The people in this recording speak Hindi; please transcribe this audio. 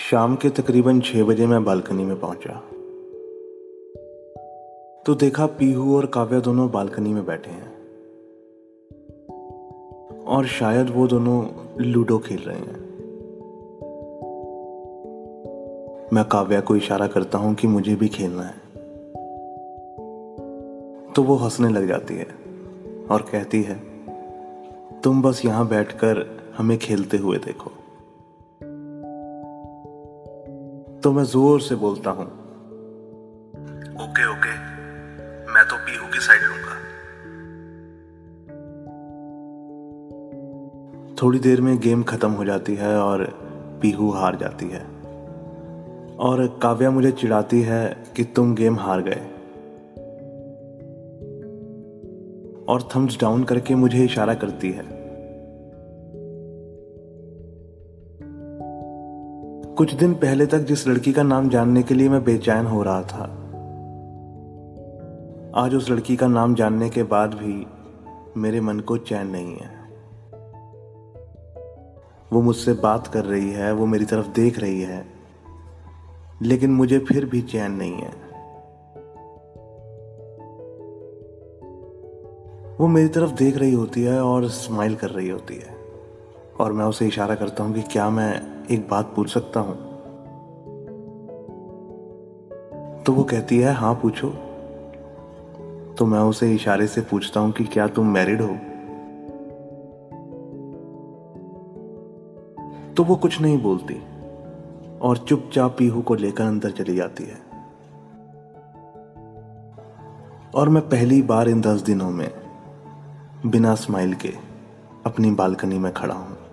शाम के तकरीबन छह बजे मैं बालकनी में पहुँचा। तो देखा पीहू और काव्या दोनों बालकनी में बैठे हैं। और शायद वो दोनों लूडो खेल रहे हैं। मैं काव्या को इशारा करता हूँ कि मुझे भी खेलना है। तो वो हंसने लग जाती है और कहती है, तुम बस यहाँ बैठकर हमें खेलते हुए देखो। तो मैं ज़ोर से बोलता हूँ। ओके ओके मैं तो पीहू की साइड लूँगा। थोड़ी देर में गेम खत्म हो जाती है और पीहू हार जाती है। और काव्या मुझे चिढ़ाती है कि तुम गेम हार गए। और थम्स डाउन करके मुझे इशारा करती है। कुछ दिन पहले तक जिस लड़की का नाम जानने के लिए मैं बेचैन हो रहा था, आज उस लड़की का नाम जानने के बाद भी मेरे मन को चैन नहीं है। वो मुझसे बात कर रही है, वो मेरी तरफ़ देख रही है, लेकिन मुझे फिर भी चैन नहीं है। वो मेरी तरफ़ देख रही होती है और स्माइल कर रही होती है, और मैं उसे इशारा करता हूँ कि क्या मैं एक बात पूछ सकता हूँ? तो वो कहती है हाँ पूछो। तो मैं उसे इशारे से पूछता हूँ कि क्या तुम मैरिड हो? तो वो कुछ नहीं बोलती और चुपचाप पीहू को लेकर अंदर चली जाती है। और मैं पहली बार इन दस दिनों में बिना स्माइल के अपनी बालकनी में खड़ा हूँ।